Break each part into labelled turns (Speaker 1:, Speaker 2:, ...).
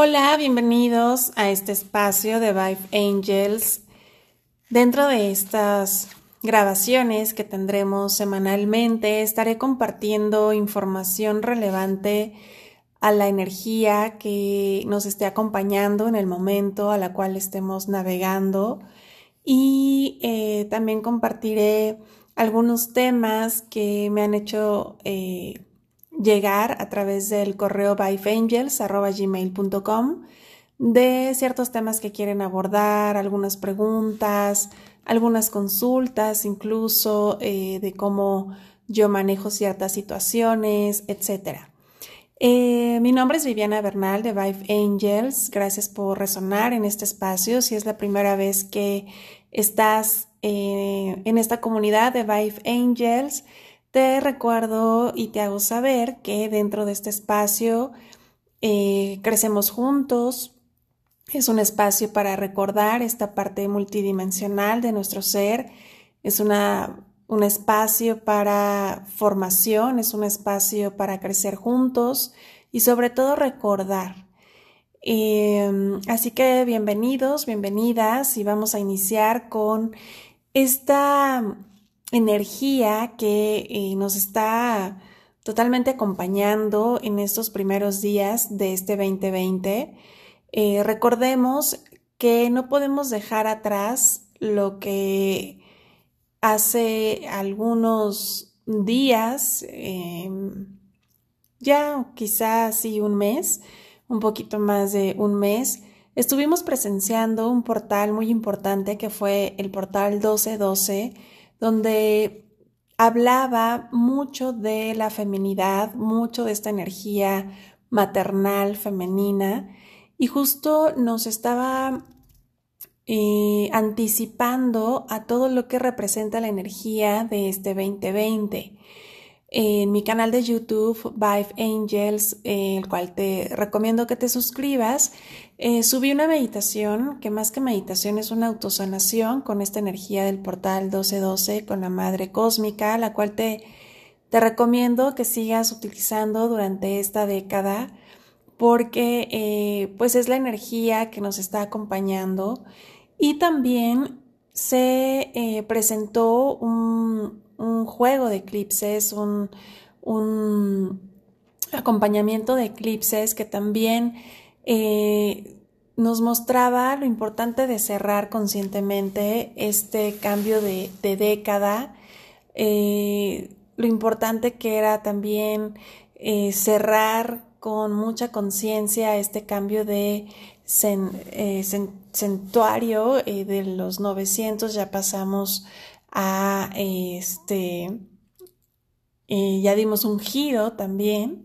Speaker 1: Hola, bienvenidos a este espacio de Vive Angels. Dentro de estas grabaciones que tendremos semanalmente, estaré compartiendo información relevante a la energía que nos esté acompañando en el momento a la cual estemos navegando y eh, también compartiré algunos temas que me han hecho eh, llegar a través del correo byfangels.gmail.com de ciertos temas que quieren abordar, algunas preguntas, algunas consultas, incluso eh, de cómo yo manejo ciertas situaciones, etc. Eh, mi nombre es Viviana Bernal de Vive Angels. Gracias por resonar en este espacio. Si es la primera vez que estás eh, en esta comunidad de Vive Angels, te recuerdo y te hago saber que dentro de este espacio eh, crecemos juntos. Es un espacio para recordar esta parte multidimensional de nuestro ser. Es una, un espacio para formación, es un espacio para crecer juntos y sobre todo recordar. Em, así que bienvenidos, bienvenidas y vamos a iniciar con esta energía que eh, nos está totalmente acompañando en estos primeros días de este 2020. Eh, recordemos que no podemos dejar atrás lo que hace algunos días, em, ya quizás sí un mes, un poquito más de un mes, estuvimos presenciando un portal muy importante que fue el portal 1212 donde hablaba mucho de la feminidad, mucho de esta energía maternal, femenina, y justo nos estaba eh, anticipando a todo lo que representa la energía de este 2020 en mi canal de YouTube, Vive Angels, el cual te recomiendo que te suscribas. Eh, subí una meditación que más que meditación es una autosanación con esta energía del portal 1212 con la Madre Cósmica, la cual te, te recomiendo que sigas utilizando durante esta década porque eh, pues es la energía que nos está acompañando y también se eh, presentó un, un juego de eclipses, un, acompañamiento de eclipses que también eh, nos mostraba lo importante de cerrar conscientemente este cambio de, década, eh, lo importante que era también eh, cerrar con mucha conciencia este cambio de centuario de los 900 ya pasamos a este, eh, ya dimos un giro también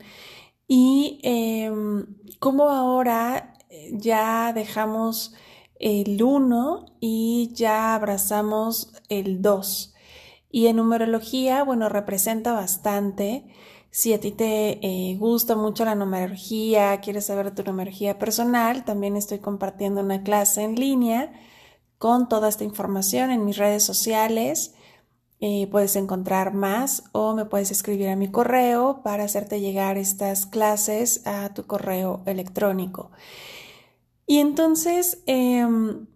Speaker 1: y em, como ahora eh, ya dejamos el 1 y ya abrazamos el 2. Y en numerología, bueno, representa bastante. Si a ti te eh, gusta mucho la numerología, quieres saber tu numerología personal, también estoy compartiendo una clase en línea con toda esta información en mis redes sociales. Eh, puedes encontrar más o me puedes escribir a mi correo para hacerte llegar estas clases a tu correo electrónico. Y entonces, em,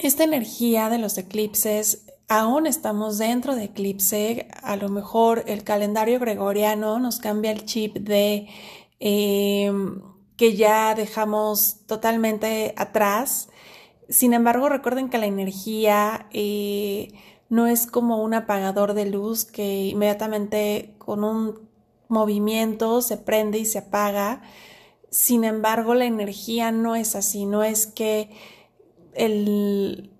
Speaker 1: esta energía de los eclipses, aún estamos dentro de eclipse, a lo mejor el calendario gregoriano nos cambia el chip de em, que ya dejamos totalmente atrás sin embargo, recuerden que la energía eh, no es como un apagador de luz que inmediatamente con un movimiento se prende y se apaga. Sin embargo, la energía no es así, no es que el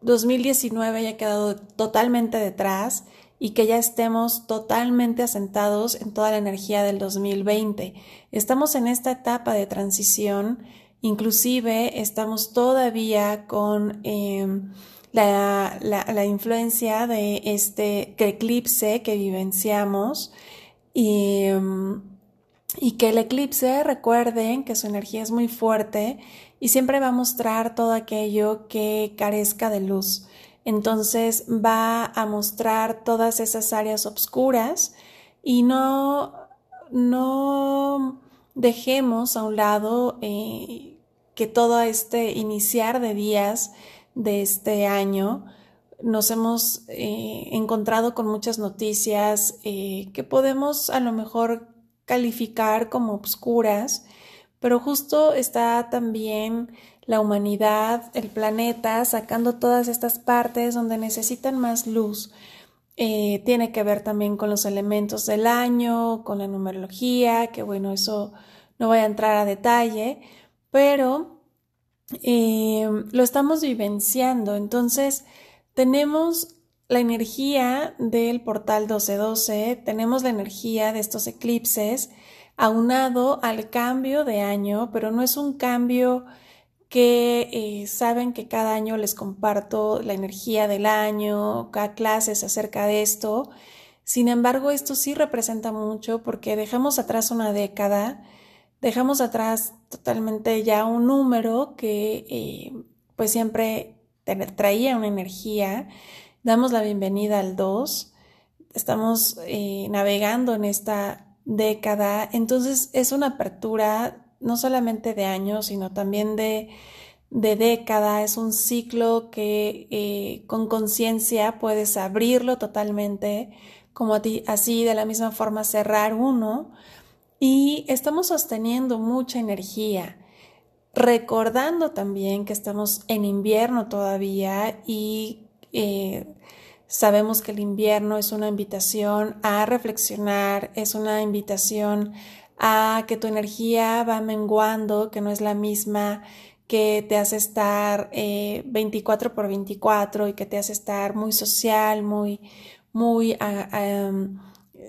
Speaker 1: 2019 haya quedado totalmente detrás y que ya estemos totalmente asentados en toda la energía del 2020. Estamos en esta etapa de transición Inclusive estamos todavía con em, la, influencia de este eclipse que vivenciamos y, y que el eclipse, recuerden que su energía es muy fuerte y siempre va a mostrar todo aquello que carezca de luz. Entonces va a mostrar todas esas áreas oscuras y no, no dejemos a un lado eh, que todo este iniciar de días de este año nos hemos eh, encontrado con muchas noticias eh, que podemos a lo mejor calificar como obscuras, pero justo está también la humanidad, el planeta, sacando todas estas partes donde necesitan más luz. Eh, tiene que ver también con los elementos del año, con la numerología, que bueno, eso no voy a entrar a detalle, pero lo estamos vivenciando. Entonces, tenemos la energía del portal 1212, tenemos la energía de estos eclipses aunado al cambio de año, pero no es un cambio que eh, saben que cada año les comparto la energía del año, cada clases acerca de esto. Sin embargo, esto sí representa mucho porque dejamos atrás una década, dejamos atrás totalmente ya un número que eh, pues siempre traía una energía. Damos la bienvenida al 2. Estamos eh, navegando en esta década. Entonces es una apertura no solamente de años, sino también de, de década. Es un ciclo que eh, con conciencia puedes abrirlo totalmente, como así de la misma forma cerrar uno. Y estamos sosteniendo mucha energía recordando también que estamos en invierno todavía y eh, sabemos que el invierno es una invitación a reflexionar, es una invitación a que tu energía va menguando, que no es la misma que te hace estar 24 eh, por 24 y que te hace estar muy social, muy, muy ah,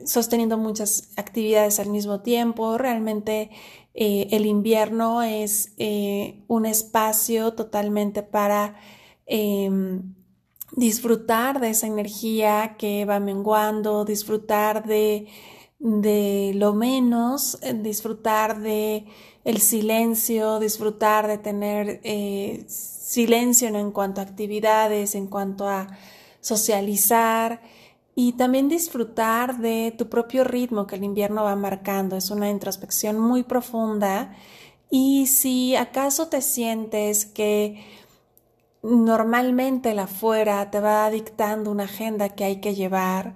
Speaker 1: sosteniendo muchas actividades al mismo tiempo. Realmente eh, el invierno es eh, un espacio totalmente para em, disfrutar de esa energía que va menguando, disfrutar de, de lo menos, eh, disfrutar de el silencio, disfrutar de tener silencio en cuanto a actividades, en cuanto a socializar y también disfrutar de tu propio ritmo que el invierno va marcando. Es una introspección muy profunda y si acaso te sientes que normalmente la fuera te va dictando una agenda que hay que llevar,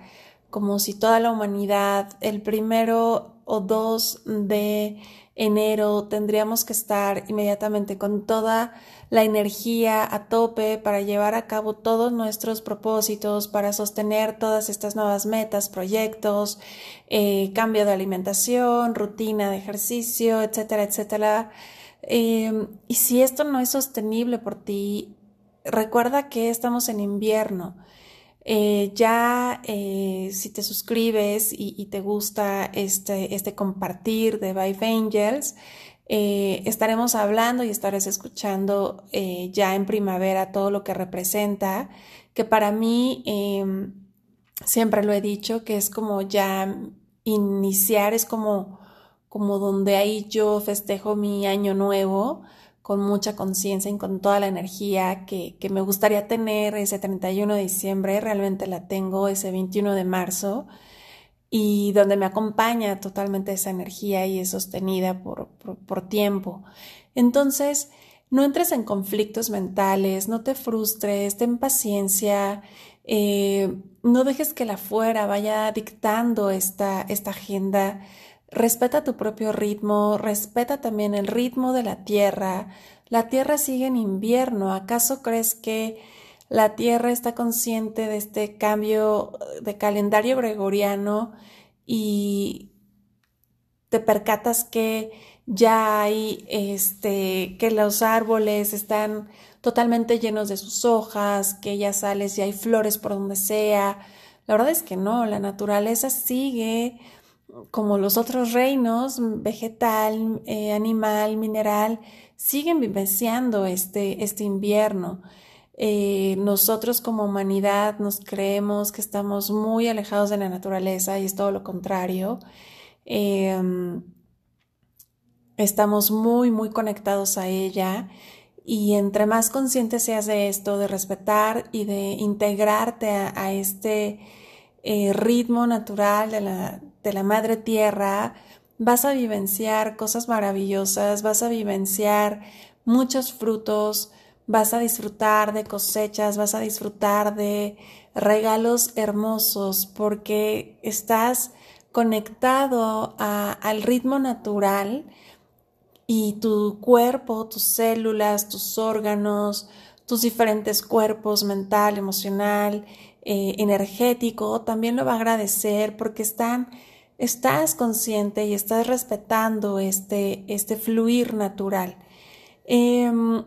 Speaker 1: como si toda la humanidad el primero o dos de enero tendríamos que estar inmediatamente con toda la energía a tope para llevar a cabo todos nuestros propósitos, para sostener todas estas nuevas metas, proyectos, eh, cambio de alimentación, rutina de ejercicio, etcétera, etcétera. Em, y si esto no es sostenible por ti, recuerda que estamos en invierno. Eh, ya eh, si te suscribes y, te gusta este, este compartir de Vive Angels, eh, estaremos hablando y estarás escuchando ya en primavera todo lo que representa, que para mí em, siempre lo he dicho, que es como ya iniciar, es como, como donde ahí yo festejo mi año nuevo con mucha conciencia y con toda la energía que, que, me gustaría tener ese 31 de diciembre, realmente la tengo ese 21 de marzo y donde me acompaña totalmente esa energía y es sostenida por, por, tiempo. Entonces, no entres en conflictos mentales, no te frustres, ten paciencia, eh, no dejes que la fuera vaya dictando esta, esta agenda Respeta tu propio ritmo, respeta también el ritmo de la Tierra. La Tierra sigue en invierno. ¿Acaso crees que la Tierra está consciente de este cambio de calendario gregoriano y te percatas que ya hay este que los árboles están totalmente llenos de sus hojas, que ya sales y hay flores por donde sea. La verdad es que no, la naturaleza sigue como los otros reinos, vegetal, eh, animal, mineral, siguen vivenciando este, este invierno. Eh, nosotros como humanidad nos creemos que estamos muy alejados de la naturaleza y es todo lo contrario. Em, estamos muy, muy conectados a ella y entre más consciente seas de esto, de respetar y de integrarte a, este eh, ritmo natural de la, de la madre tierra, vas a vivenciar cosas maravillosas, vas a vivenciar muchos frutos, vas a disfrutar de cosechas, vas a disfrutar de regalos hermosos porque estás conectado al ritmo natural y tu cuerpo, tus células, tus órganos, tus diferentes cuerpos, mental, emocional, eh, energético, también lo va a agradecer porque están, estás consciente y estás respetando este, este fluir natural. Em,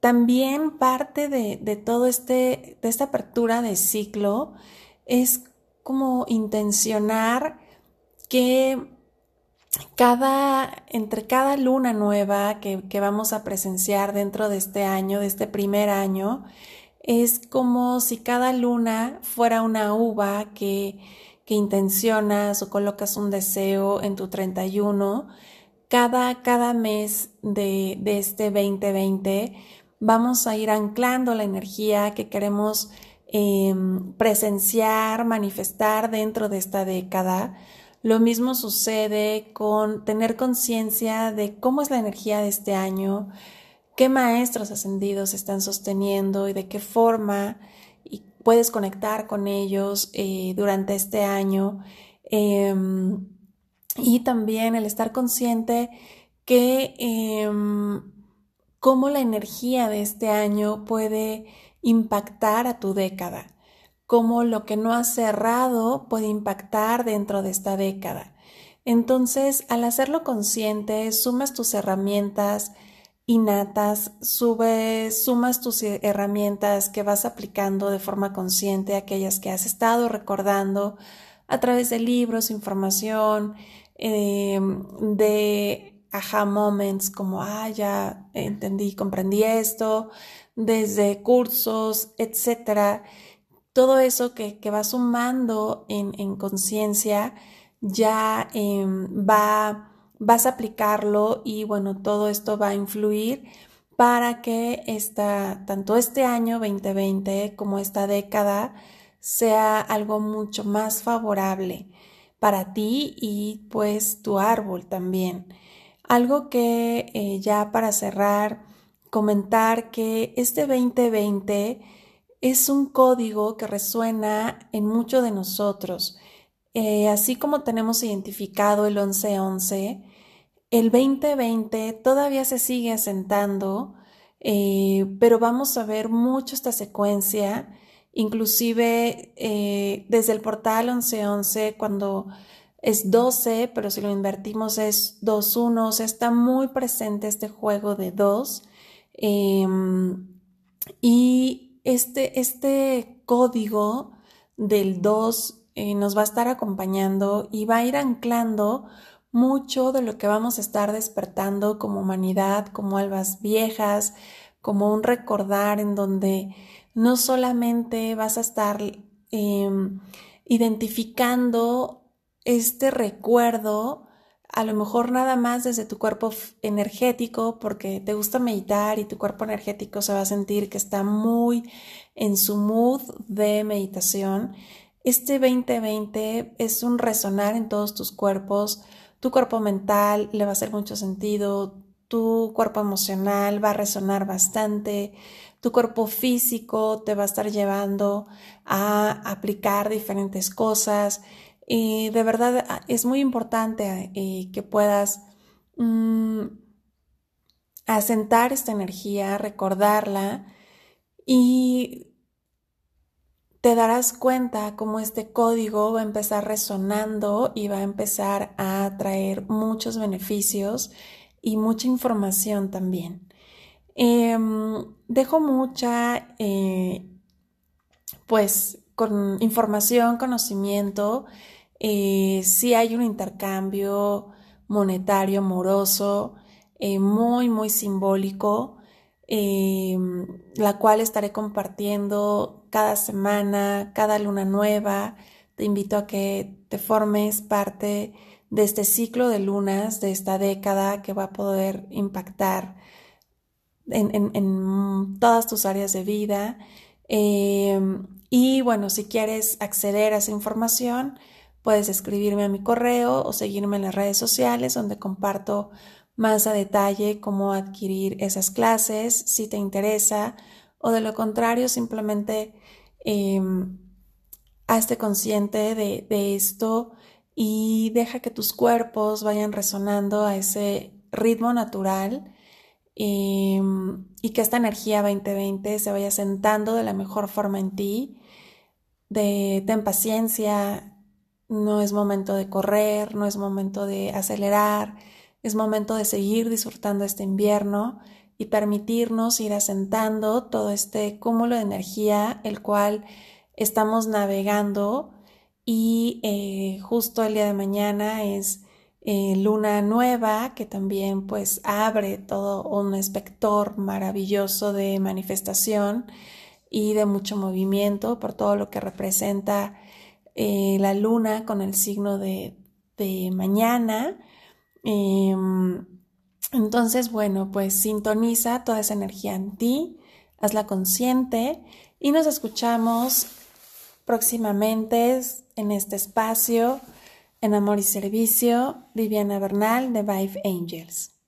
Speaker 1: también parte de, de, todo este, de esta apertura de ciclo es como intencionar que cada, entre cada luna nueva que, que, vamos a presenciar dentro de este año, de este primer año, es como si cada luna fuera una uva que, que intencionas o colocas un deseo en tu 31. Cada, cada mes de, de este 2020 vamos a ir anclando la energía que queremos eh, presenciar, manifestar dentro de esta década lo mismo sucede con tener conciencia de cómo es la energía de este año, qué maestros ascendidos están sosteniendo y de qué forma puedes conectar con ellos eh, durante este año. Em, y también el estar consciente que em, cómo la energía de este año puede impactar a tu década cómo lo que no ha cerrado puede impactar dentro de esta década. Entonces, al hacerlo consciente, sumas tus herramientas innatas, subes, sumas tus herramientas que vas aplicando de forma consciente, aquellas que has estado recordando a través de libros, información, em, de aha moments como, ah, ya entendí, comprendí esto, desde cursos, etcétera. Todo eso que, que va sumando en, en conciencia ya em, va, vas a aplicarlo y bueno, todo esto va a influir para que esta, tanto este año 2020 como esta década sea algo mucho más favorable para ti y pues tu árbol también. Algo que eh, ya para cerrar, comentar que este 2020 es un código que resuena en mucho de nosotros. Eh, así como tenemos identificado el 1111, el 2020 todavía se sigue asentando, eh, pero vamos a ver mucho esta secuencia, inclusive eh, desde el portal 1111, cuando es 12, pero si lo invertimos es 21, o sea, está muy presente este juego de 2. Em, y este, este código del 2 eh, nos va a estar acompañando y va a ir anclando mucho de lo que vamos a estar despertando como humanidad, como albas viejas, como un recordar en donde no solamente vas a estar em, identificando este recuerdo a lo mejor nada más desde tu cuerpo energético, porque te gusta meditar y tu cuerpo energético se va a sentir que está muy en su mood de meditación. Este 2020 es un resonar en todos tus cuerpos. Tu cuerpo mental le va a hacer mucho sentido, tu cuerpo emocional va a resonar bastante, tu cuerpo físico te va a estar llevando a aplicar diferentes cosas y de verdad ah, es muy importante eh, que puedas mm, asentar esta energía, recordarla y te darás cuenta cómo este código va a empezar resonando y va a empezar a traer muchos beneficios y mucha información también. Em, dejo mucha, eh, pues, con información, conocimiento eh, sí hay un intercambio monetario amoroso eh, muy, muy simbólico, eh, la cual estaré compartiendo cada semana, cada luna nueva. Te invito a que te formes parte de este ciclo de lunas, de esta década que va a poder impactar en, en, todas tus áreas de vida. y bueno, si quieres acceder a esa información, Puedes escribirme a mi correo o seguirme en las redes sociales donde comparto más a detalle cómo adquirir esas clases si te interesa o de lo contrario simplemente eh, hazte consciente de, de esto y deja que tus cuerpos vayan resonando a ese ritmo natural em, y que esta energía 2020 se vaya sentando de la mejor forma en ti. De ten paciencia, no es momento de correr, no es momento de acelerar, es momento de seguir disfrutando este invierno y permitirnos ir asentando todo este cúmulo de energía, el cual estamos navegando y eh, justo el día de mañana es eh, luna nueva que también pues abre todo un espector maravilloso de manifestación y de mucho movimiento por todo lo que representa eh, la luna con el signo de, mañana. Em, entonces, bueno, pues sintoniza toda esa energía en ti, hazla consciente y nos escuchamos próximamente en este espacio en Amor y Servicio, Viviana Bernal de Vive Angels.